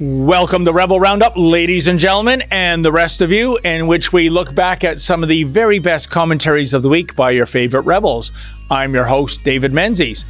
Welcome to Rebel Roundup, ladies and gentlemen, and the rest of you, in which we look back at some of the very best commentaries of the week by your favorite rebels. I'm your host, David Menzies.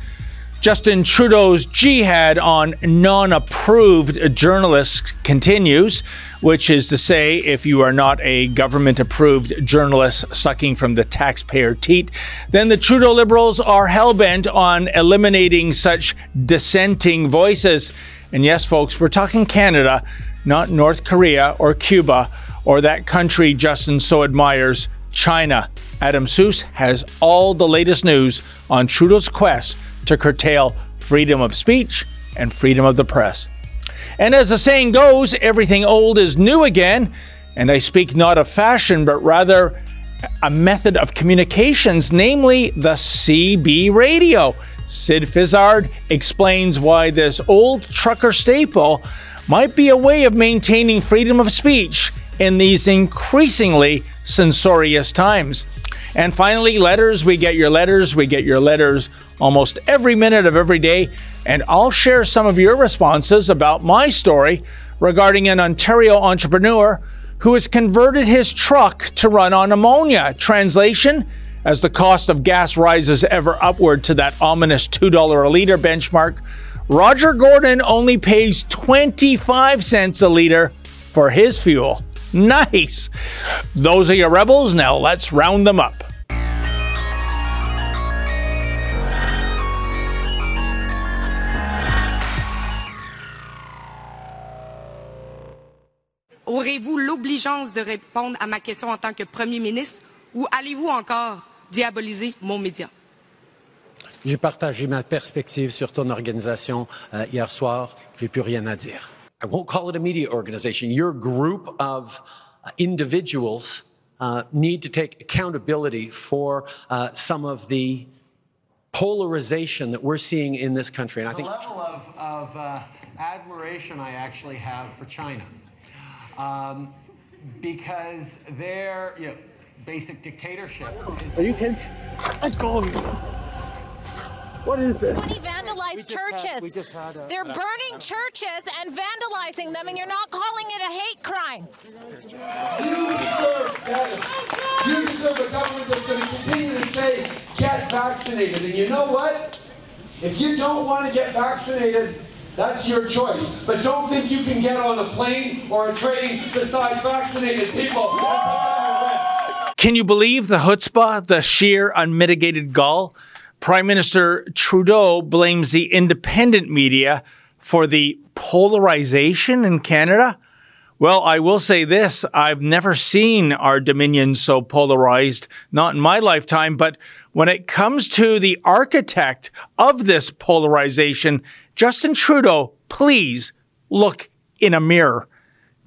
Justin Trudeau's jihad on non approved journalists continues, which is to say, if you are not a government approved journalist sucking from the taxpayer teat, then the Trudeau Liberals are hell bent on eliminating such dissenting voices. And yes, folks, we're talking Canada, not North Korea or Cuba or that country Justin so admires, China. Adam Soos has all the latest news on Trudeau's quest to curtail freedom of speech and freedom of the press. And as the saying goes, everything old is new again. And I speak not of fashion, but rather a method of communications, namely the CB radio. Sid Fizzard explains why this old trucker staple might be a way of maintaining freedom of speech in these increasingly censorious times. And finally, letters. We get your letters. We get your letters almost every minute of every day. And I'll share some of your responses about my story regarding an Ontario entrepreneur who has converted his truck to run on ammonia. Translation as the cost of gas rises ever upward to that ominous $2 a liter benchmark, Roger Gordon only pays 25 cents a liter for his fuel. Nice! Those are your rebels. Now let's round them up. Aurez-vous l'obligeance de répondre à ma question en tant que Premier ministre ou allez-vous encore diaboliser mon média. J'ai partagé ma perspective sur ton organisation euh, hier soir. J'ai plus rien à dire. I won't call it a media organization. Your group of uh, individuals uh, need to take accountability for uh, some of the polarization that we're seeing in this country. And I think the level of, of uh, admiration I actually have for China, um, because they're you know, basic dictatorship. Are you kidding? Let's go. What is this? He vandalized churches. Had, had a, They're burning churches and vandalizing them, and you're not calling it a hate crime. You deserve better. You deserve a government that's going to continue to say, get vaccinated. And you know what? If you don't want to get vaccinated, that's your choice. But don't think you can get on a plane or a train beside vaccinated people. Can you believe the chutzpah, the sheer unmitigated gall? Prime Minister Trudeau blames the independent media for the polarization in Canada. Well, I will say this I've never seen our Dominion so polarized, not in my lifetime, but when it comes to the architect of this polarization, Justin Trudeau, please look in a mirror.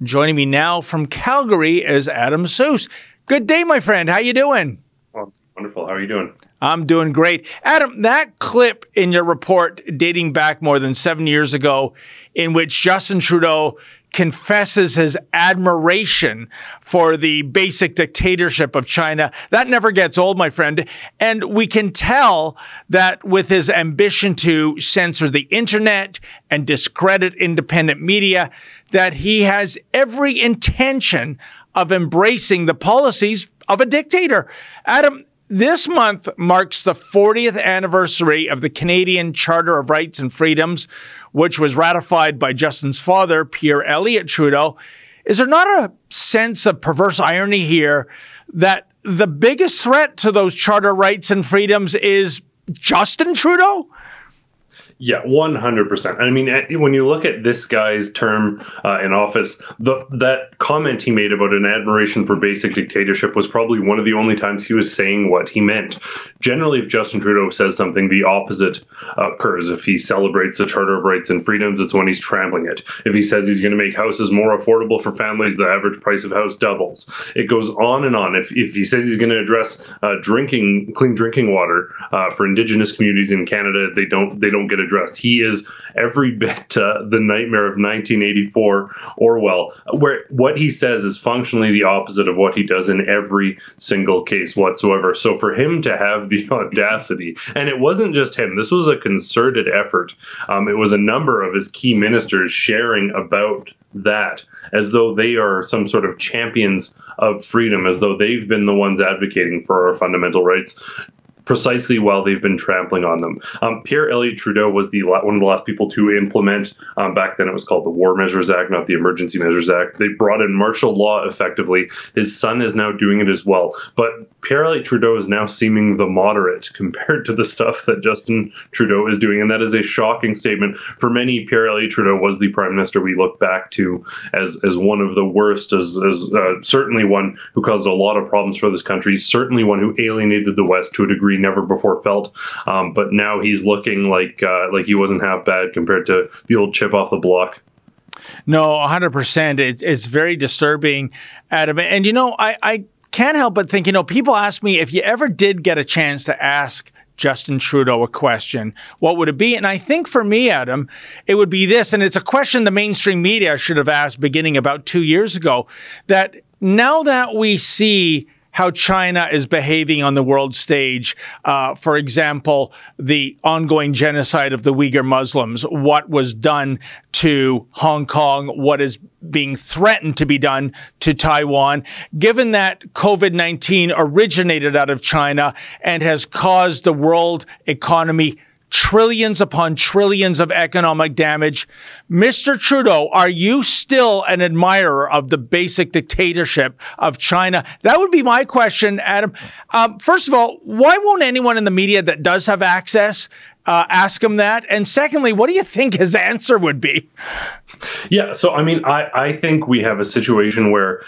Joining me now from Calgary is Adam Soos. Good day, my friend. How you doing? Well, wonderful. How are you doing? I'm doing great. Adam, that clip in your report dating back more than seven years ago, in which Justin Trudeau confesses his admiration for the basic dictatorship of China. That never gets old, my friend. And we can tell that with his ambition to censor the internet and discredit independent media, that he has every intention of embracing the policies of a dictator. Adam, this month marks the 40th anniversary of the Canadian Charter of Rights and Freedoms, which was ratified by Justin's father, Pierre Elliott Trudeau. Is there not a sense of perverse irony here that the biggest threat to those charter rights and freedoms is Justin Trudeau? Yeah, one hundred percent. I mean, eh, when you look at this guy's term uh, in office, the, that comment he made about an admiration for basic dictatorship was probably one of the only times he was saying what he meant. Generally, if Justin Trudeau says something, the opposite occurs. If he celebrates the Charter of Rights and Freedoms, it's when he's trampling it. If he says he's going to make houses more affordable for families, the average price of house doubles. It goes on and on. If if he says he's going to address uh, drinking clean drinking water uh, for Indigenous communities in Canada, they don't they don't get a addressed. He is every bit uh, the nightmare of 1984 Orwell, where what he says is functionally the opposite of what he does in every single case whatsoever. So for him to have the audacity, and it wasn't just him, this was a concerted effort. Um, it was a number of his key ministers sharing about that as though they are some sort of champions of freedom, as though they've been the ones advocating for our fundamental rights precisely while they've been trampling on them. Um, Pierre Elliott Trudeau was the one of the last people to implement. Um, back then, it was called the War Measures Act, not the Emergency Measures Act. They brought in martial law effectively. His son is now doing it as well. But Pierre Elliott Trudeau is now seeming the moderate compared to the stuff that Justin Trudeau is doing, and that is a shocking statement. For many, Pierre Elliott Trudeau was the prime minister we look back to as as one of the worst, as, as uh, certainly one who caused a lot of problems for this country, certainly one who alienated the West to a degree never before felt. Um, but now he's looking like uh, like he wasn't half bad compared to the old chip off the block. No, 100%. It, it's very disturbing, Adam. And, you know, I, I can't help but think, you know, people ask me if you ever did get a chance to ask Justin Trudeau a question, what would it be? And I think for me, Adam, it would be this, and it's a question the mainstream media should have asked beginning about two years ago that now that we see how China is behaving on the world stage. Uh, for example, the ongoing genocide of the Uyghur Muslims, what was done to Hong Kong, what is being threatened to be done to Taiwan, given that COVID 19 originated out of China and has caused the world economy trillions upon trillions of economic damage. Mr. Trudeau, are you still an admirer of the basic dictatorship of China? That would be my question, Adam. Um, first of all, why won't anyone in the media that does have access uh, ask him that? And secondly, what do you think his answer would be? Yeah, so I mean, I, I think we have a situation where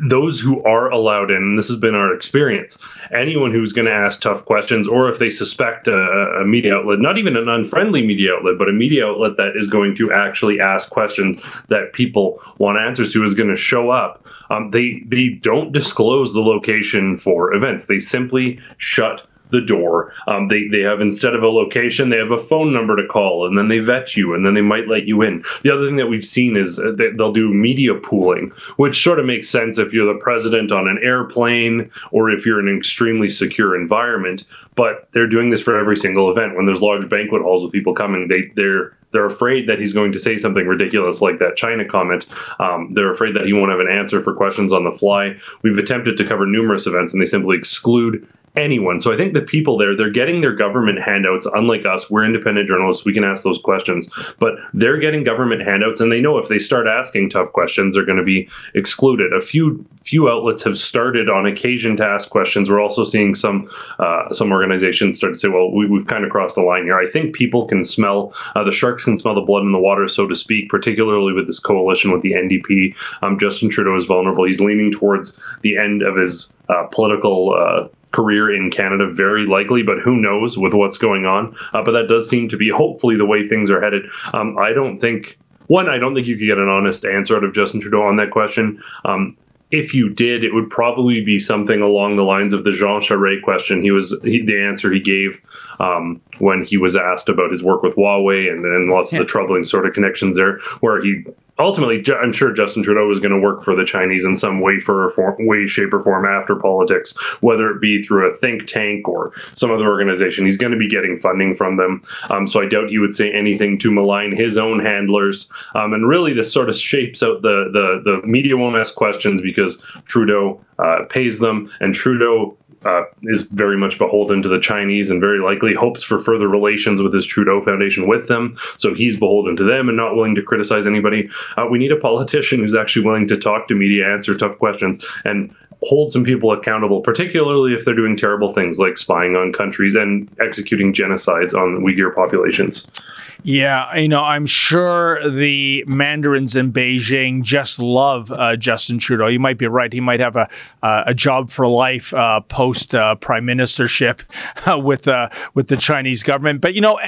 those who are allowed in, this has been our experience, anyone who's going to ask tough questions, or if they suspect a, a, media outlet, not even an unfriendly media outlet, but a media outlet that is going to actually ask questions that people want answers to, is going to show up. Um, they they don't disclose the location for events. They simply shut the door. Um, they they have instead of a location, they have a phone number to call, and then they vet you, and then they might let you in. The other thing that we've seen is uh, they'll do media pooling, which sort of makes sense if you're the president on an airplane or if you're in an extremely secure environment. But they're doing this for every single event. When there's large banquet halls with people coming, they they're they're afraid that he's going to say something ridiculous like that China comment. Um, they're afraid that he won't have an answer for questions on the fly. We've attempted to cover numerous events, and they simply exclude anyone. So I think the people there, they're getting their government handouts. Unlike us, we're independent journalists. We can ask those questions, but they're getting government handouts, and they know if they start asking tough questions, they're going to be excluded. A few few outlets have started on occasion to ask questions. We're also seeing some uh, some organizations start to say, "Well, we, have kind of crossed the line here." I think people can smell uh, the sharks can smell the blood in the water, so to speak. Particularly with this coalition with the NDP, um, Justin Trudeau is vulnerable. He's leaning towards the end of his uh, political uh, career in Canada, very likely, but who knows with what's going on. Uh, but that does seem to be hopefully the way things are headed. Um, I don't think. One, I don't think you could get an honest answer out of Justin Trudeau on that question. Um, if you did, it would probably be something along the lines of the Jean Charest question. He was he, the answer he gave um, when he was asked about his work with Huawei and then lots yeah. of the troubling sort of connections there, where he ultimately, I'm sure Justin Trudeau is going to work for the Chinese in some way, for form, way, shape, or form after politics, whether it be through a think tank or some other organization. He's going to be getting funding from them. Um, so I doubt he would say anything to malign his own handlers. Um, and really, this sort of shapes out the the the media won't ask questions because Trudeau uh, pays them, and Trudeau uh, is very much beholden to the Chinese and very likely hopes for further relations with his Trudeau Foundation with them. So he's beholden to them and not willing to criticize anybody. Uh, we need a politician who's actually willing to talk to media, answer tough questions, and hold some people accountable, particularly if they're doing terrible things like spying on countries and executing genocides on Uyghur populations. Yeah, you know, I'm sure the mandarins in Beijing just love uh, Justin Trudeau. You might be right; he might have a uh, a job for life uh, post uh, prime ministership with uh, with the Chinese government. But you know,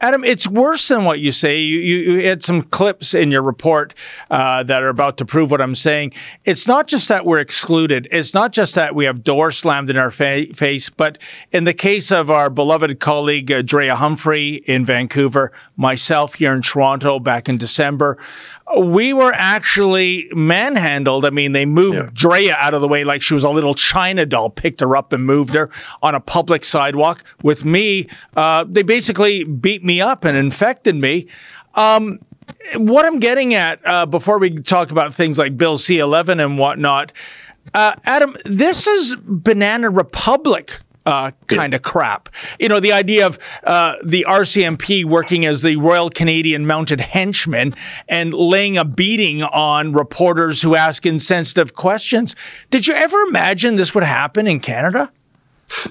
Adam, it's worse than what you say. You, you had some clips in your report uh, that are about to prove what I'm saying. It's not just that we're excluded. It's not just that we have doors slammed in our fa- face. But in the case of our beloved colleague Drea Humphrey in Vancouver myself here in Toronto back in December. We were actually manhandled. I mean, they moved yeah. Drea out of the way like she was a little China doll, picked her up and moved her on a public sidewalk. With me, uh, they basically beat me up and infected me. Um, what I'm getting at uh, before we talk about things like Bill C 11 and whatnot, uh, Adam, this is Banana Republic uh, kind of crap. You know, the idea of uh, the RCMP working as the Royal Canadian Mounted Henchmen and laying a beating on reporters who ask insensitive questions. Did you ever imagine this would happen in Canada?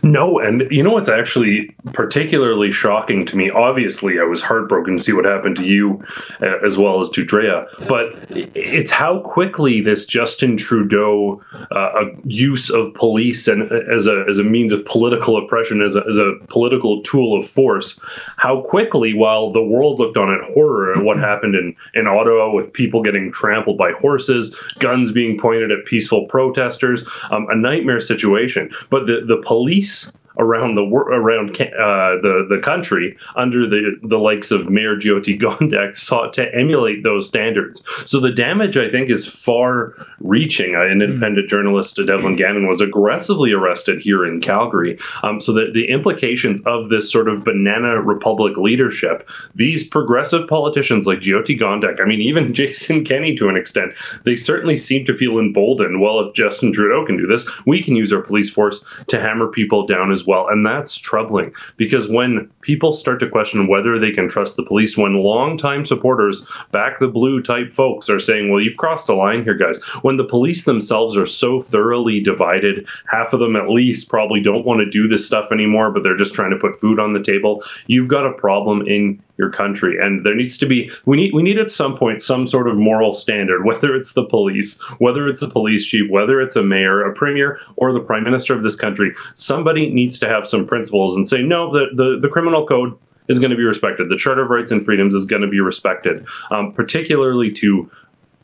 No, and you know what's actually particularly shocking to me? Obviously, I was heartbroken to see what happened to you uh, as well as to Drea, but it's how quickly this Justin Trudeau uh, use of police and uh, as a as a means of political oppression, as a, as a political tool of force, how quickly, while the world looked on in horror at what happened in, in Ottawa with people getting trampled by horses, guns being pointed at peaceful protesters, um, a nightmare situation. But the, the police police around the around uh, the the country under the the likes of Mayor Jyoti Gondek sought to emulate those standards. So the damage, I think, is far-reaching. Uh, an hmm. independent journalist, Devlin Gannon, was aggressively arrested here in Calgary. Um, so the the implications of this sort of banana republic leadership, these progressive politicians like Jyoti Gondek, I mean, even Jason Kenney to an extent, they certainly seem to feel emboldened. Well, if Justin Trudeau can do this, we can use our police force to hammer people down as well. And that's troubling because when people start to question whether they can trust the police, when longtime supporters, back the blue type folks, are saying, well, you've crossed a line here, guys, when the police themselves are so thoroughly divided, half of them at least probably don't want to do this stuff anymore, but they're just trying to put food on the table, you've got a problem in your country. And there needs to be we need we need at some point some sort of moral standard whether it's the police whether it's a police chief whether it's a mayor a premier or the prime minister of this country. Somebody needs to have some principles and say no the the, the criminal code is going to be respected. The charter of rights and freedoms is going to be respected um, particularly to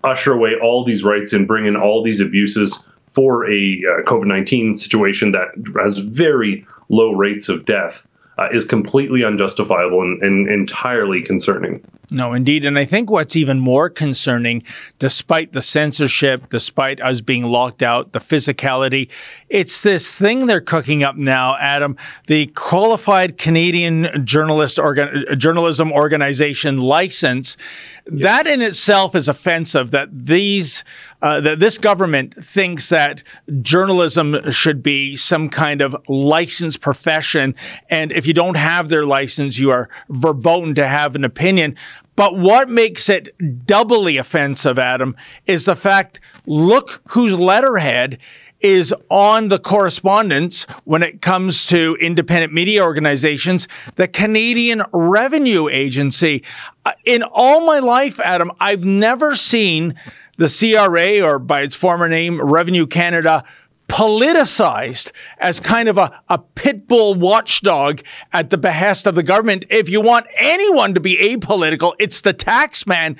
usher away all these rights and bring in all these abuses for a uh, COVID 19 situation that has very low rates of death uh, is completely unjustifiable and, and entirely concerning. No, indeed. And I think what's even more concerning, despite the censorship, despite us being locked out, the physicality, it's this thing they're cooking up now, Adam, the Qualified Canadian Journalist Organ- Journalism Organization license. That in itself is offensive that these uh, that this government thinks that journalism should be some kind of licensed profession. And if you don't have their license, you are verboten to have an opinion. But what makes it doubly offensive, Adam, is the fact look whose letterhead is on the correspondence when it comes to independent media organizations, the Canadian Revenue Agency. Uh, in all my life, Adam, I've never seen the CRA, or by its former name, Revenue Canada, politicized as kind of a, a pit bull watchdog at the behest of the government. If you want anyone to be apolitical, it's the tax man.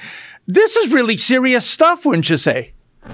This is really serious stuff, wouldn't you say?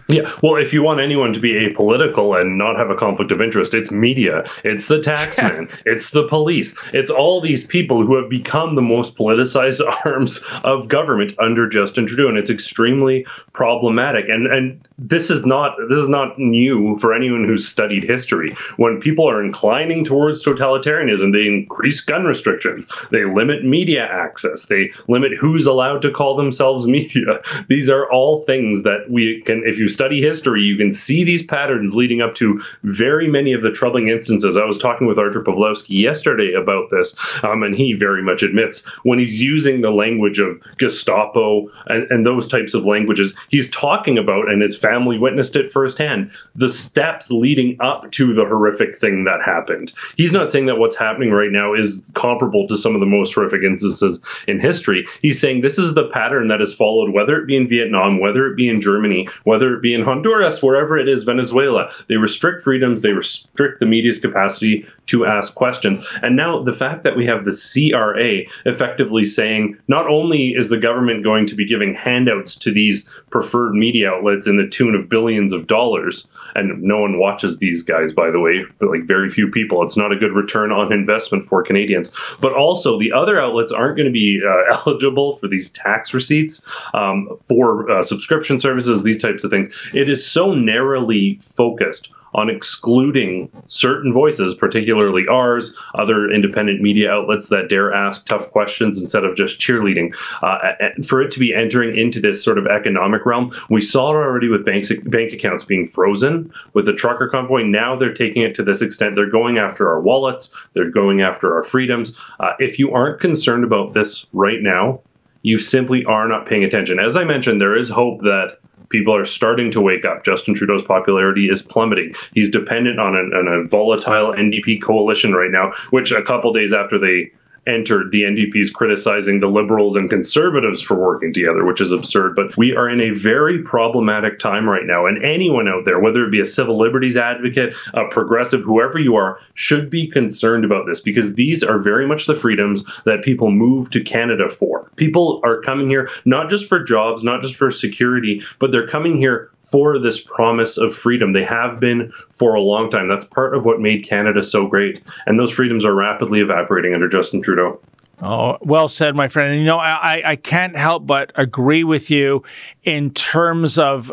Yeah, well, if you want anyone to be apolitical and not have a conflict of interest, it's media, it's the taxman, it's the police, it's all these people who have become the most politicized arms of government under Justin Trudeau, and it's extremely problematic. And and this is not this is not new for anyone who's studied history. When people are inclining towards totalitarianism, they increase gun restrictions, they limit media access, they limit who's allowed to call themselves media. These are all things that we can, if you study history, you can see these patterns leading up to very many of the troubling instances. I was talking with Artur Pawlowski yesterday about this, um, and he very much admits when he's using the language of Gestapo and, and those types of languages, he's talking about and is family witnessed it firsthand. The steps leading up to the horrific thing that happened. He's not saying that what's happening right now is comparable to some of the most horrific instances in history. He's saying this is the pattern that is followed, whether it be in Vietnam, whether it be in Germany, whether it be in Honduras, wherever it is, Venezuela. They restrict freedoms, they restrict the media's capacity to ask questions. And now the fact that we have the CRA effectively saying not only is the government going to be giving handouts to these preferred media outlets in the tune of billions of dollars, and no one watches these guys, by the way, but like very few people. It's not a good return on investment for Canadians. But also, the other outlets aren't going to be uh, eligible for these tax receipts um, for uh, subscription services, these types of things. It is so narrowly focused on excluding certain voices, particularly ours, other independent media outlets that dare ask tough questions instead of just cheerleading. Uh, for it to be entering into this sort of economic realm, we saw it already with banks, bank accounts being frozen with the trucker convoy. Now they're taking it to this extent. They're going after our wallets, they're going after our freedoms. Uh, if you aren't concerned about this right now, you simply are not paying attention. As I mentioned, there is hope that people are starting to wake up. Justin Trudeau's popularity is plummeting. He's dependent on, on a volatile NDP coalition right now, which a couple days after they entered, the NDP's criticizing the Liberals and Conservatives for working together, which is absurd. But we are in a very problematic time right now. And anyone out there, whether it be a civil liberties advocate, a progressive, whoever you are, should be concerned about this because these are very much the freedoms that people move to Canada for. People are coming here not just for jobs, not just for security, but they're coming here for this promise of freedom. They have been for a long time. That's part of what made Canada so great. And those freedoms are rapidly evaporating under Justin Trudeau. Oh, well said, my friend. And you know, I, I can't help but agree with you in terms of,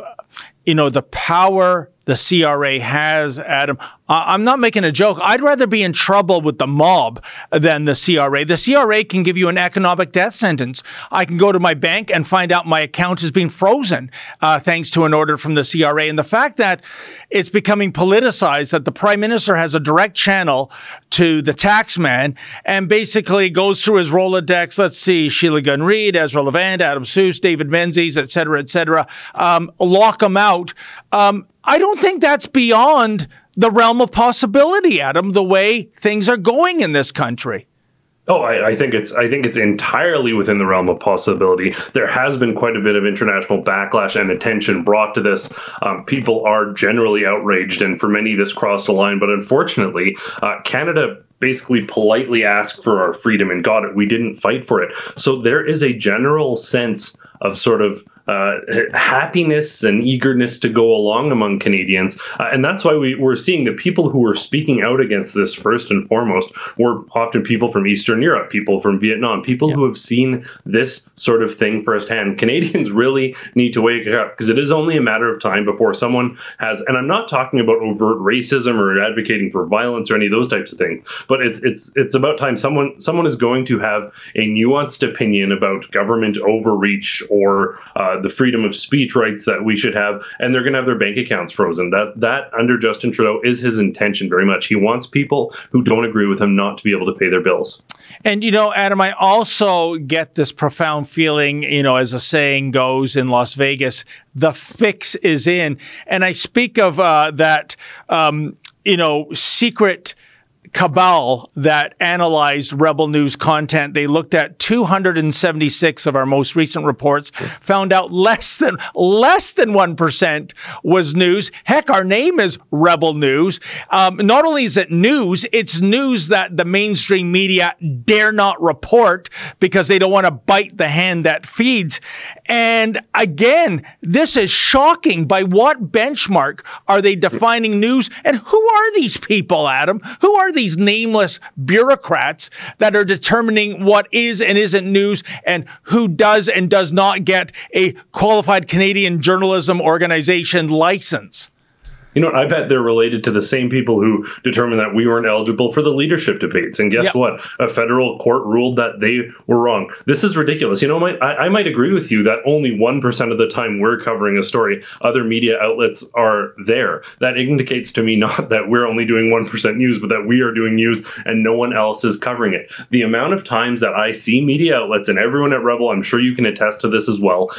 you know, the power the CRA has, Adam. I'm not making a joke. I'd rather be in trouble with the mob than the CRA. The CRA can give you an economic death sentence. I can go to my bank and find out my account has been frozen uh, thanks to an order from the CRA. And the fact that it's becoming politicized, that the prime minister has a direct channel to the taxman and basically goes through his Rolodex. Let's see, Sheila Gunn Reid, Ezra Levant, Adam Soos, David Menzies, et cetera, et cetera. Um, lock them out. Um, I don't think that's beyond the realm of possibility, Adam, the way things are going in this country. Oh, I, I, think it's I think it's entirely within the realm of possibility. There has been quite a bit of international backlash and attention brought to this. Um, people are generally outraged, and for many, this crossed a line. But unfortunately, uh, Canada basically politely asked for our freedom and got it. We didn't fight for it. So there is a general sense of sort of uh, happiness and eagerness to go along among Canadians. Uh, and that's why we, we're seeing the people who were speaking out against this first and foremost were often people from Eastern Europe, people from Vietnam, people yeah. who have seen this sort of thing firsthand. Canadians really need to wake up because it is only a matter of time before someone has, and I'm not talking about overt racism or advocating for violence or any of those types of things, but it's it's it's about time someone someone is going to have a nuanced opinion about government overreach or uh, uh, the freedom of speech rights that we should have, and they're going to have their bank accounts frozen. That that under Justin Trudeau is his intention very much. He wants people who don't agree with him not to be able to pay their bills. And you know, Adam, I also get this profound feeling, you know, as a saying goes in Las Vegas, the fix is in. And I speak of uh, that, um, you know, secret cabal that analyzed Rebel News content. They looked at 276 of our most recent reports, found out less than less than one percent was news. Heck, our name is Rebel News. Um, not only is it news, it's news that the mainstream media dare not report because they don't want to bite the hand that feeds. And again, this is shocking. By what benchmark are they defining news? And who are these people, Adam? Who are these nameless bureaucrats that are determining what is and isn't news and who does and does not get a qualified Canadian journalism organization license? You know, I bet they're related to the same people who determined that we weren't eligible for the leadership debates. And guess yep. what? A federal court ruled that they were wrong. This is ridiculous. You know, I, I might agree with you that only 1% of the time we're covering a story, other media outlets are there. That indicates to me not that we're only doing 1% news, but that we are doing news and no one else is covering it. The amount of times that I see media outlets and everyone at Rebel, I'm sure you can attest to this as well,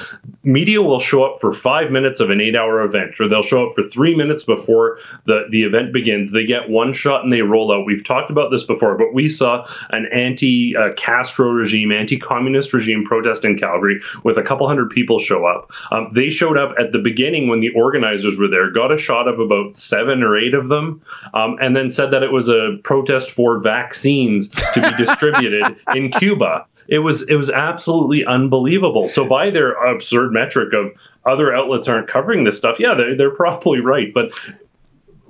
media will show up for five minutes of an eight hour event, or they'll show up for three minutes before the, the event begins. They get one shot and they roll out. We've talked about this before, but we saw an anti uh, Castro regime, anti communist regime protest in Calgary with a couple hundred people show up. Um, they showed up at the beginning when the organizers were there, got a shot of about seven or eight of them, um, and then said that it was a protest for vaccines to be distributed in Cuba. It was it was absolutely unbelievable. So by their absurd metric of other outlets aren't covering this stuff. Yeah, they're, they're probably right. But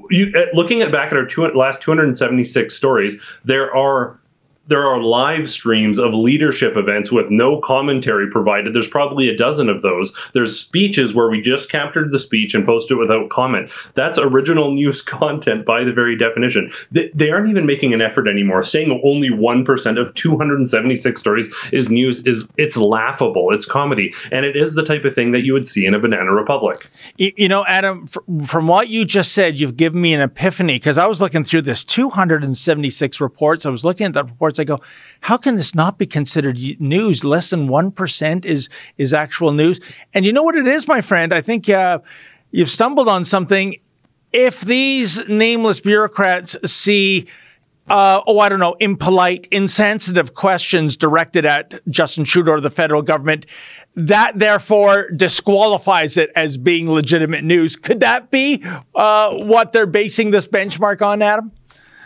you, eh, looking at back at our two, last 276 stories, there are there are live streams of leadership events with no commentary provided. There's probably a dozen of those. There's speeches where we just captured the speech and posted it without comment. That's original news content by the very definition. They, they aren't even making an effort anymore. Saying only 1% of 276 stories is news is it's laughable. It's comedy. And it is the type of thing that you would see in a banana republic. You know, Adam, from what you just said, you've given me an epiphany because I was looking through this 276 reports. I was looking at the reports reports. I go, how can this not be considered news? Less than 1% is, is actual news. And you know what it is, my friend? I think uh, you've stumbled on something. If these nameless bureaucrats see uh, oh, I don't know, impolite, insensitive questions directed at Justin Trudeau or the federal government. That therefore disqualifies it as being legitimate news. Could that be uh, what they're basing this benchmark on, Adam?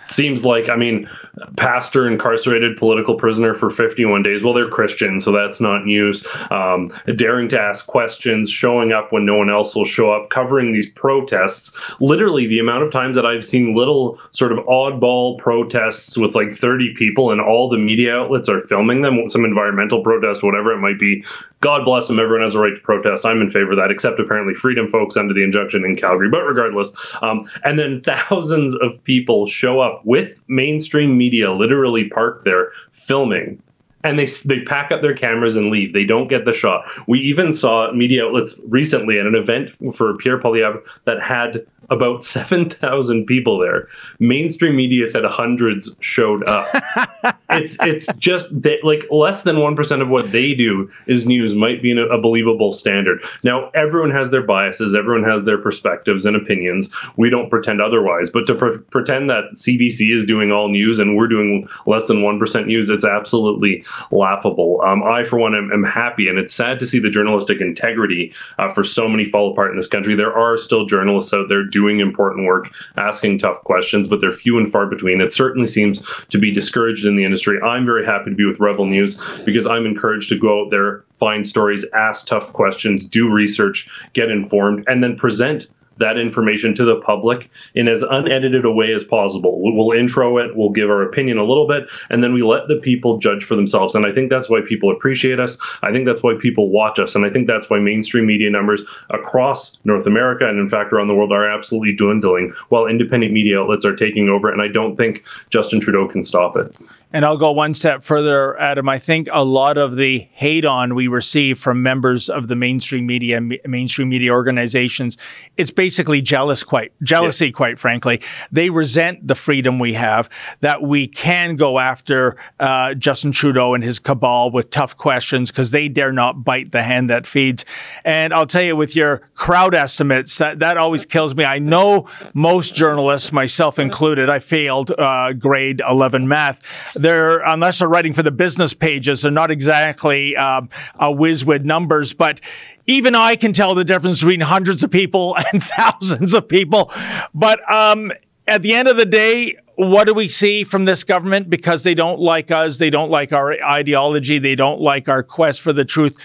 Seems like, I mean, pastor incarcerated political prisoner for 51 days. Well, they're Christian, so that's not news. Um, daring to ask questions, showing up when no one else will show up, covering these protests. Literally, the amount of times that I've seen little sort of oddball protests with like 30 people and all the media outlets are filming them, some environmental protest, whatever it might be. God bless them. Everyone has a right to protest. I'm in favor of that, except apparently freedom folks under the injunction in Calgary. But regardless, um, and then thousands of people show up with mainstream media literally parked there filming and they they pack up their cameras and leave. They don't get the shot. We even saw media outlets recently at an event for Pierre Poilievre that had about 7,000 people there. Mainstream media said hundreds showed up. it's it's just they, like less than 1% of what they do is news might be a, a believable standard. Now, everyone has their biases, everyone has their perspectives and opinions. We don't pretend otherwise, but to pre- pretend that CBC is doing all news and we're doing less than 1% news, it's absolutely laughable. Um, I, for one, am, am, happy, and it's sad to see the journalistic integrity uh, for so many fall apart in this country. There are still journalists out there doing important work, asking tough questions, but they're few and far between. It certainly seems to be discouraged in the industry. I'm very happy to be with Rebel News because I'm encouraged to go out there, find stories, ask tough questions, do research, get informed, and then present that information to the public in as unedited a way as possible. We'll intro it, we'll give our opinion a little bit, and then we let the people judge for themselves. And I think that's why people appreciate us. I think that's why people watch us. And I think that's why mainstream media numbers across North America and, in fact, around the world are absolutely dwindling while independent media outlets are taking over. And I don't think Justin Trudeau can stop it. And I'll go one step further, Adam. I think a lot of the hate on we receive from members of the mainstream media, mainstream media organizations, it's basically jealous, quite jealousy, yeah. quite frankly. They resent the freedom we have that we can go after uh, Justin Trudeau and his cabal with tough questions because they dare not bite the hand that feeds. And I'll tell you, with your crowd estimates, that that always kills me. I know most journalists, myself included, I failed uh, grade 11 math they're unless they're writing for the business pages, they're not exactly um, a whiz with numbers. But even I can tell the difference between hundreds of people and thousands of people. But um, at the end of the day, what do we see from this government? Because they don't like us, they don't like our ideology, they don't like our quest for the truth.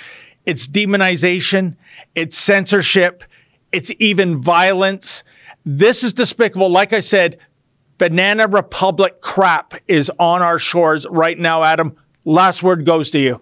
It's demonization, it's censorship, it's even violence. This is despicable. Like I said, Banana Republic crap is on our shores right now, Adam. Last word goes to you.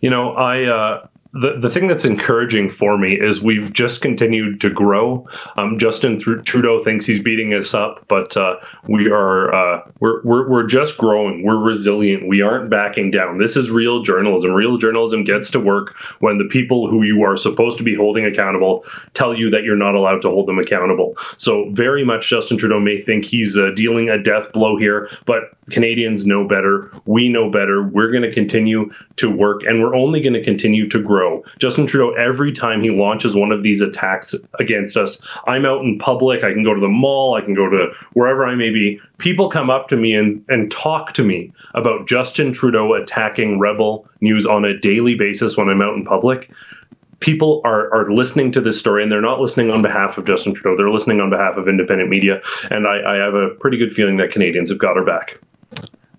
You know, I uh, the, the thing that's encouraging for me is we've just continued to grow. Um, Justin Trudeau thinks he's beating us up, but uh, we are uh, we're, we're we're just growing. We're resilient. We aren't backing down. This is real journalism. Real journalism gets to work when the people who you are supposed to be holding accountable tell you that you're not allowed to hold them accountable. So very much Justin Trudeau may think he's uh, dealing a death blow here, but Canadians know better. We know better. We're going to continue to work, and we're only going to continue to grow grow. Justin Trudeau, every time he launches one of these attacks against us, I'm out in public. I can go to the mall. I can go to wherever I may be. People come up to me and, and talk to me about Justin Trudeau attacking Rebel News on a daily basis when I'm out in public people are, are listening to this story and they're not listening on behalf of Justin Trudeau. They're listening on behalf of independent media. And I, I have a pretty good feeling that Canadians have got our back.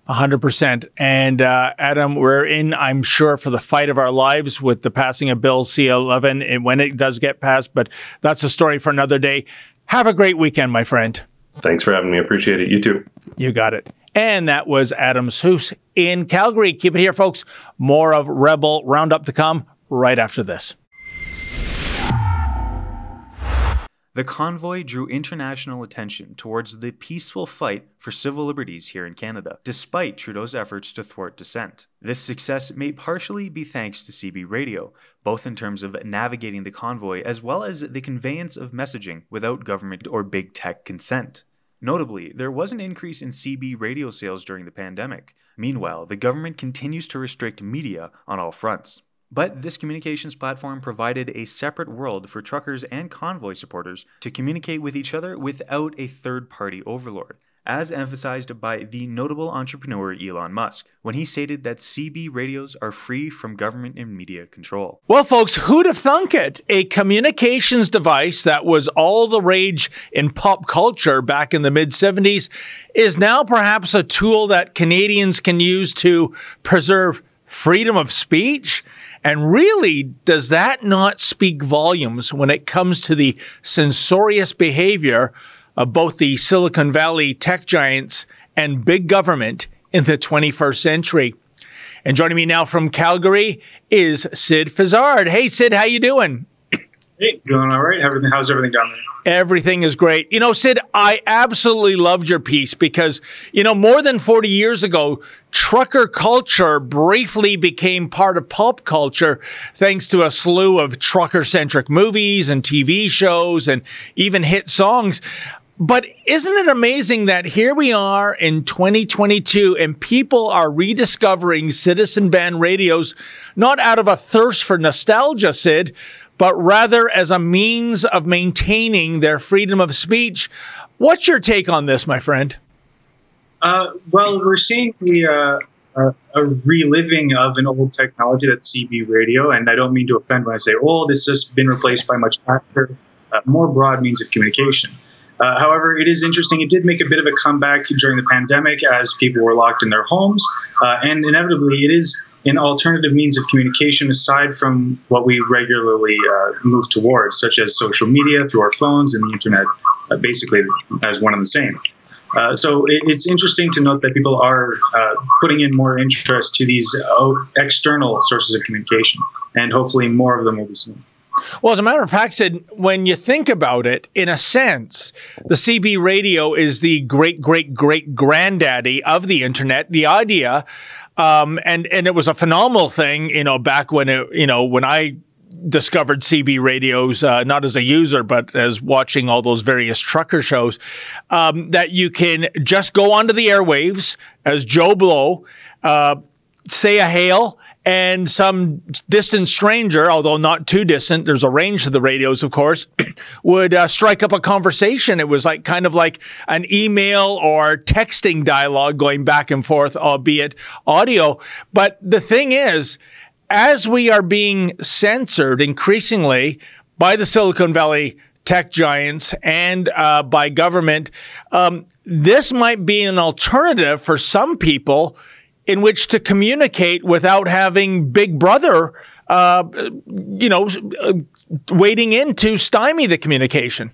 100%. And uh, Adam, we're in, I'm sure, for the fight of our lives with the passing of Bill C 11 and when it does get passed, but that's a story for another day. Have a great weekend, my friend. Thanks for having me. Appreciate it. You too. You got it. And that was Adam Soos in Calgary. Keep it here, folks. More of Rebel Roundup to come right after this. The convoy drew international attention towards the peaceful fight for civil liberties here in Canada, despite Trudeau's efforts to thwart dissent. This success may partially be thanks to CB radio, both in terms of navigating the convoy as well as the conveyance of messaging without government or big tech consent. Notably, there was an increase in CB radio sales during the pandemic. Meanwhile, the government continues to restrict media on all fronts. But this communications platform provided a separate world for truckers and convoy supporters to communicate with each other without a third party overlord, as emphasized by the notable entrepreneur Elon Musk when he stated that CB radios are free from government and media control. Well, folks, who'd have thunk it? A communications device that was all the rage in pop culture back in the mid 70s is now perhaps a tool that Canadians can use to preserve freedom of speech and really, does that not speak volumes when it comes to the censorious behavior of both the Silicon Valley tech giants and big government in the 21st century? And joining me now from Calgary is Sid Fizzard. Hey, Sid, how you doing? Hey, doing all right. Everything, how's everything down there? Everything is great. You know, Sid, I absolutely loved your piece because, you know, more than 40 years ago, trucker culture briefly became part of pop culture thanks to a slew of trucker centric movies and TV shows and even hit songs. But isn't it amazing that here we are in 2022 and people are rediscovering citizen band radios, not out of a thirst for nostalgia, Sid, but rather as a means of maintaining their freedom of speech. What's your take on this, my friend? Uh, well, we're seeing the uh, a reliving of an old technology that's CB radio, and I don't mean to offend when I say, "Oh, this has been replaced by much faster, uh, more broad means of communication." Uh, however, it is interesting. It did make a bit of a comeback during the pandemic as people were locked in their homes, uh, and inevitably, it is an alternative means of communication aside from what we regularly uh, move towards, such as social media through our phones and the internet, uh, basically as one and the same. Uh, so it, it's interesting to note that people are putting in more interest to these external sources of communication, and hopefully more of them will be seen. Well, as a matter of fact, Sid, when you think about it, in a sense, the CB radio is the great, great, great granddaddy of the internet. The idea um, and and it was a phenomenal thing, you know, back when it, you know, when I discovered CB radios, uh, not as a user, but as watching all those various trucker shows, um, that you can just go onto the airwaves as Joe Blow, uh, say a hail, and some distant stranger, although not too distant, there's a range to the radios, of course, would uh, strike up a conversation. It was like kind of like an email or texting dialogue going back and forth, albeit audio. But the thing is, as we are being censored increasingly by the Silicon Valley tech giants and uh, by government, um, this might be an alternative for some people in which to communicate without having Big Brother, uh, you know, wading in to stymie the communication.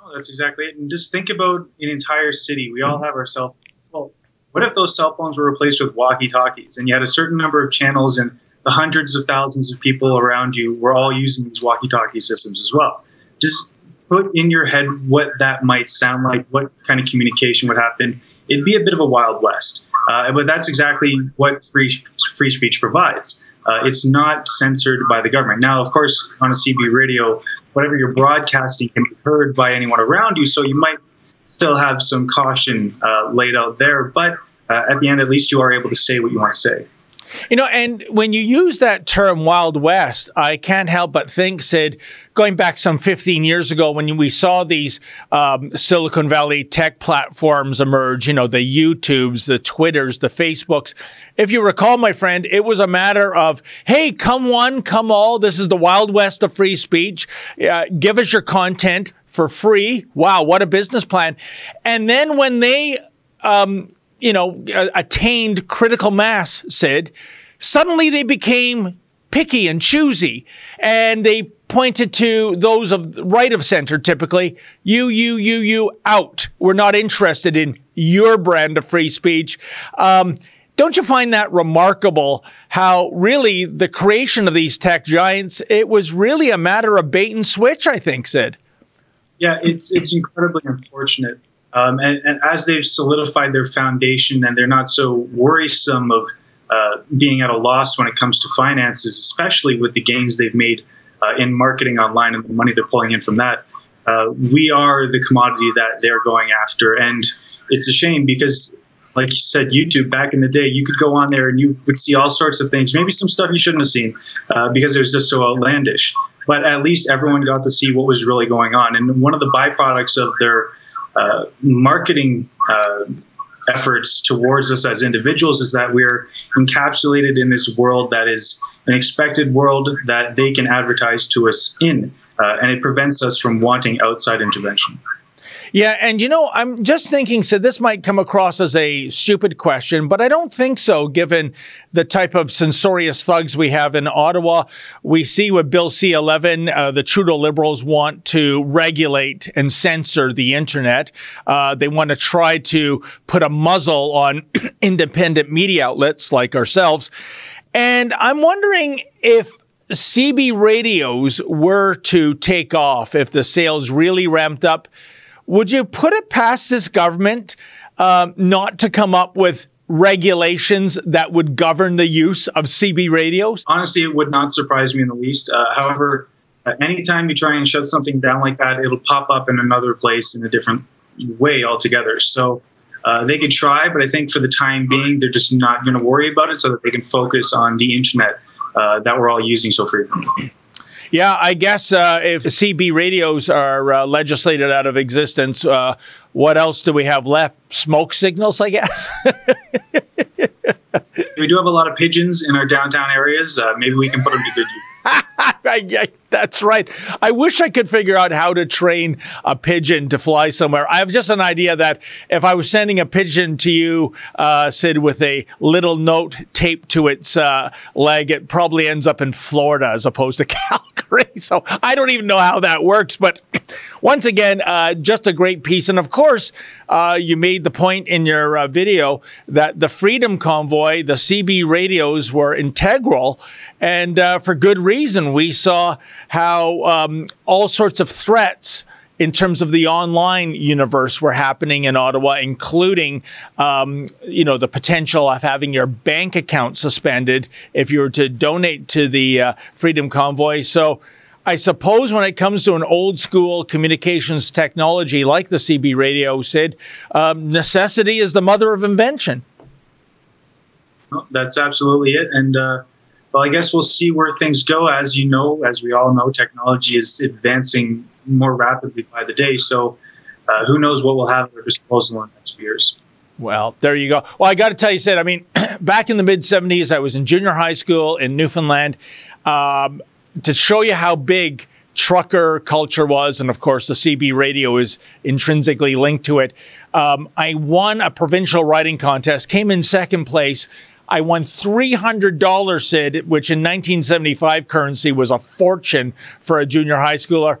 Oh, that's exactly it. And just think about an entire city. We all have our cell. Well, what if those cell phones were replaced with walkie-talkies, and you had a certain number of channels and the hundreds of thousands of people around you were all using these walkie-talkie systems as well. Just put in your head what that might sound like, what kind of communication would happen. It'd be a bit of a wild west, uh, but that's exactly what free free speech provides. Uh, it's not censored by the government. Now, of course, on a CB radio, whatever you're broadcasting can be heard by anyone around you, so you might still have some caution uh, laid out there. But uh, at the end, at least you are able to say what you want to say. You know, and when you use that term Wild West, I can't help but think, Sid, going back some 15 years ago when we saw these um, Silicon Valley tech platforms emerge, you know, the YouTubes, the Twitters, the Facebooks. If you recall, my friend, it was a matter of, hey, come one, come all. This is the Wild West of free speech. Uh, give us your content for free. Wow, what a business plan. And then when they, um, you know, attained critical mass, Sid, suddenly they became picky and choosy. And they pointed to those of right of center, typically, you, you, you, you, out. We're not interested in your brand of free speech. Um, don't you find that remarkable how really the creation of these tech giants, it was really a matter of bait and switch, I think, Sid. Yeah, it's, it's incredibly unfortunate um, and, and, as they've solidified their foundation and they're not so worrisome of uh, being at a loss when it comes to finances, especially with the gains they've made uh, in marketing online and the money they're pulling in from that, uh, we are the commodity that they're going after. And it's a shame because, like you said, YouTube back in the day, you could go on there and you would see all sorts of things, maybe some stuff you shouldn't have seen uh, because it was just so outlandish. But at least everyone got to see what was really going on. And one of the byproducts of their uh, marketing uh, efforts towards us as individuals is that we're encapsulated in this world that is an expected world that they can advertise to us in. Uh, and it prevents us from wanting outside intervention. Yeah, and you know, I'm just thinking, so this might come across as a stupid question, but I don't think so, given the type of censorious thugs we have in Ottawa. We see with Bill C 11, uh, the Trudeau Liberals want to regulate and censor the internet. Uh, they want to try to put a muzzle on independent media outlets like ourselves. And I'm wondering if CB radios were to take off, if the sales really ramped up would you put it past this government um, not to come up with regulations that would govern the use of CB radios? Honestly, it would not surprise me in the least. Uh, however, uh, anytime you try and shut something down like that, it'll pop up in another place in a different way altogether. So uh, they could try, but I think for the time being, they're just not going to worry about it so that they can focus on the internet uh, that we're all using so frequently. Yeah, I guess uh, if CB radios are uh, legislated out of existence, uh, what else do we have left? Smoke signals, I guess. we do have a lot of pigeons in our downtown areas. Uh, maybe we can put them to good use. That's right. I wish I could figure out how to train a pigeon to fly somewhere. I have just an idea that if I was sending a pigeon to you, uh, Sid, with a little note taped to its uh, leg, it probably ends up in Florida as opposed to Calgary. So I don't even know how that works. But once again, uh, just a great piece. And of course, uh, you made the point in your uh, video that the Freedom Convoy, the CB radios were integral. And uh, for good reason. We saw how um, all sorts of threats in terms of the online universe were happening in Ottawa, including, um, you know, the potential of having your bank account suspended if you were to donate to the uh, Freedom Convoy. So. I suppose when it comes to an old school communications technology like the CB radio, Sid, um, necessity is the mother of invention. Well, that's absolutely it. And uh, well, I guess we'll see where things go. As you know, as we all know, technology is advancing more rapidly by the day. So, uh, who knows what we'll have at our disposal in the next few years. Well, there you go. Well, I got to tell you, Sid, I mean, back in the mid 70s, I was in junior high school in Newfoundland. Um, to show you how big trucker culture was, and of course, the CB radio is intrinsically linked to it. Um, I won a provincial writing contest, came in second place, I won $300, Sid, which in 1975 currency was a fortune for a junior high schooler.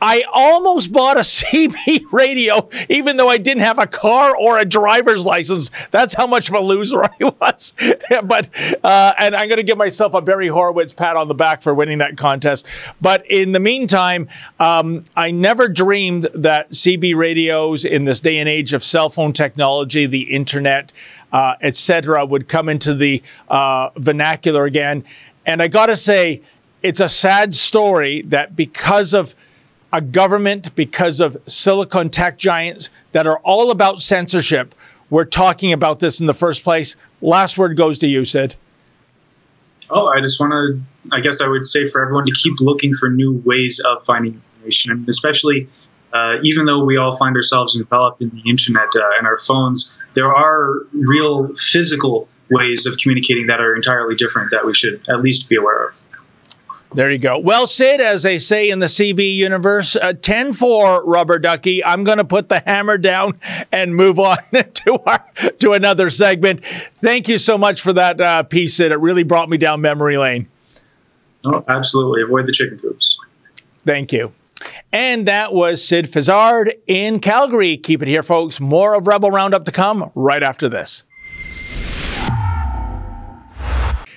I almost bought a CB radio, even though I didn't have a car or a driver's license. That's how much of a loser I was. but, uh, and I'm going to give myself a Barry Horowitz pat on the back for winning that contest. But in the meantime, um, I never dreamed that CB radios in this day and age of cell phone technology, the internet, uh, etc., would come into the uh, vernacular again. And I got to say, it's a sad story that because of a government, because of silicon tech giants that are all about censorship, we're talking about this in the first place. Last word goes to you, Sid. Oh, I just want to, I guess I would say for everyone to keep looking for new ways of finding information, and especially uh, even though we all find ourselves enveloped in the internet uh, and our phones, there are real physical ways of communicating that are entirely different that we should at least be aware of. There you go. Well, Sid, as they say in the CB universe, uh, 10 4 rubber ducky. I'm going to put the hammer down and move on to our to another segment. Thank you so much for that uh, piece, Sid. It really brought me down memory lane. Oh, absolutely. Avoid the chicken coops. Thank you. And that was Sid Fizzard in Calgary. Keep it here, folks. More of Rebel Roundup to come right after this.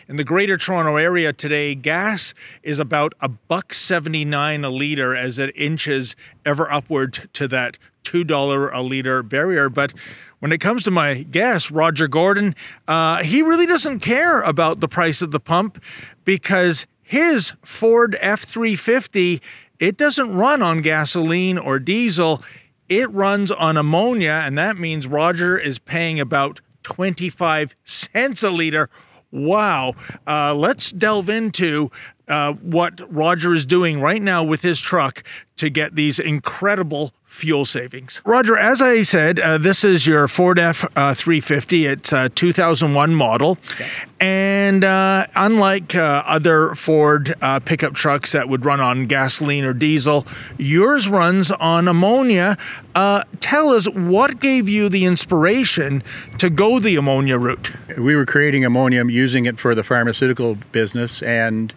In the Greater Toronto Area today, gas is about a buck 79 a liter as it inches ever upward to that $2 a liter barrier. But when it comes to my gas, Roger Gordon, uh, he really doesn't care about the price of the pump because his Ford F 350, it doesn't run on gasoline or diesel. It runs on ammonia, and that means Roger is paying about 25 cents a liter Wow. Uh, let's delve into uh, what Roger is doing right now with his truck to get these incredible fuel savings. Roger, as I said, uh, this is your Ford F uh, 350. It's a 2001 model. Yeah. And uh, unlike uh, other Ford uh, pickup trucks that would run on gasoline or diesel, yours runs on ammonia. Uh, tell us what gave you the inspiration to go the ammonia route? We were creating ammonium using it for the pharmaceutical business. And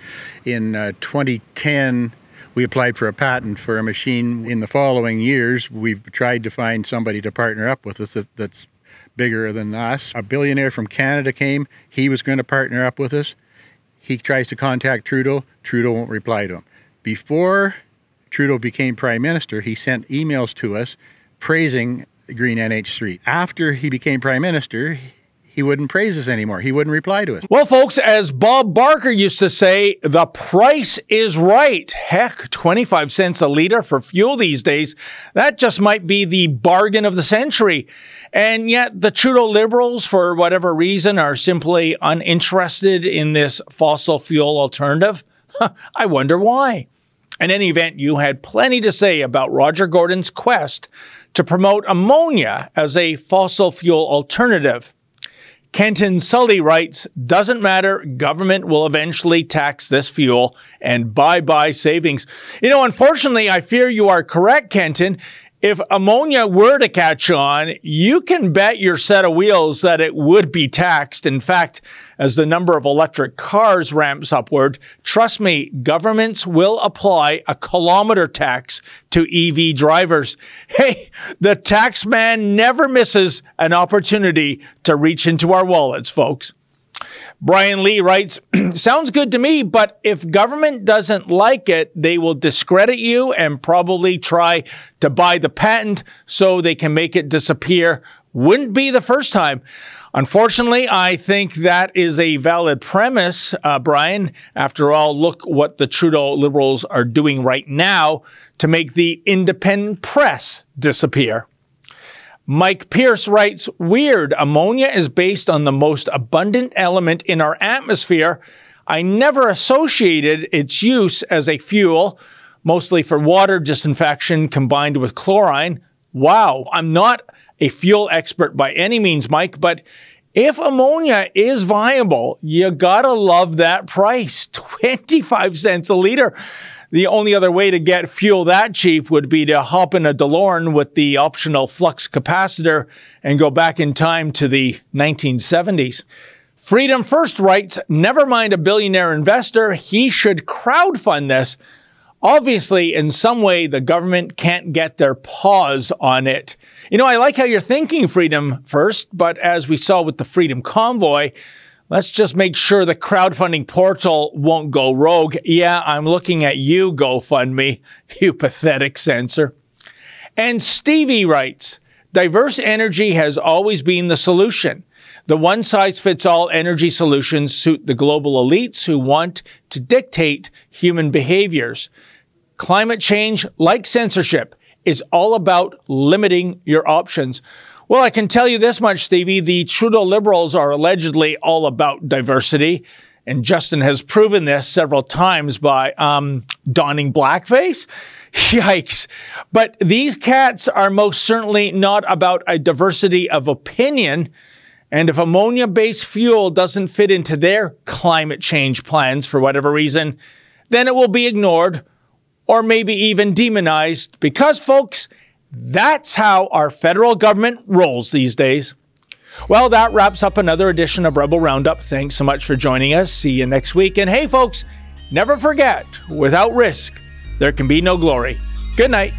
in 2010, we applied for a patent for a machine. In the following years, we've tried to find somebody to partner up with us that's bigger than us. A billionaire from Canada came. He was going to partner up with us. He tries to contact Trudeau. Trudeau won't reply to him. Before Trudeau became prime minister, he sent emails to us praising Green NH3. After he became prime minister, he wouldn't praise us anymore. He wouldn't reply to us. Well, folks, as Bob Barker used to say, the price is right. Heck, 25 cents a liter for fuel these days. That just might be the bargain of the century. And yet the Trudeau Liberals, for whatever reason, are simply uninterested in this fossil fuel alternative. I wonder why. In any event, you had plenty to say about Roger Gordon's quest to promote ammonia as a fossil fuel alternative. Kenton Sully writes, doesn't matter, government will eventually tax this fuel and bye bye savings. You know, unfortunately, I fear you are correct, Kenton if ammonia were to catch on, you can bet your set of wheels that it would be taxed. In fact, as the number of electric cars ramps upward, trust me, governments will apply a kilometer tax to EV drivers. Hey, the tax man never misses an opportunity to reach into our wallets, folks. Brian Lee writes, Sounds good to me, but if government doesn't like it, they will discredit you and probably try to buy the patent so they can make it disappear. Wouldn't be the first time. Unfortunately, I think that is a valid premise, uh, Brian. After all, look what the Trudeau Liberals are doing right now to make the independent press disappear. Mike Pierce writes Weird, ammonia is based on the most abundant element in our atmosphere. I never associated its use as a fuel, mostly for water disinfection combined with chlorine. Wow, I'm not a fuel expert by any means, Mike, but if ammonia is viable, you gotta love that price 25 cents a liter the only other way to get fuel that cheap would be to hop in a DeLorean with the optional flux capacitor and go back in time to the 1970s. Freedom First writes, never mind a billionaire investor, he should crowdfund this. Obviously, in some way, the government can't get their paws on it. You know, I like how you're thinking freedom first, but as we saw with the Freedom Convoy, let's just make sure the crowdfunding portal won't go rogue. Yeah, I'm looking at you, GoFundMe, you pathetic censor. And Stevie writes, diverse energy has always been the solution. The one size fits all energy solutions suit the global elites who want to dictate human behaviors. Climate change, like censorship, is all about limiting your options. Well, I can tell you this much, Stevie. The Trudeau Liberals are allegedly all about diversity. And Justin has proven this several times by um, donning blackface. Yikes. But these cats are most certainly not about a diversity of opinion. And if ammonia based fuel doesn't fit into their climate change plans for whatever reason, then it will be ignored or maybe even demonized because, folks, that's how our federal government rolls these days. Well, that wraps up another edition of Rebel Roundup. Thanks so much for joining us. See you next week. And hey, folks, never forget without risk, there can be no glory. Good night.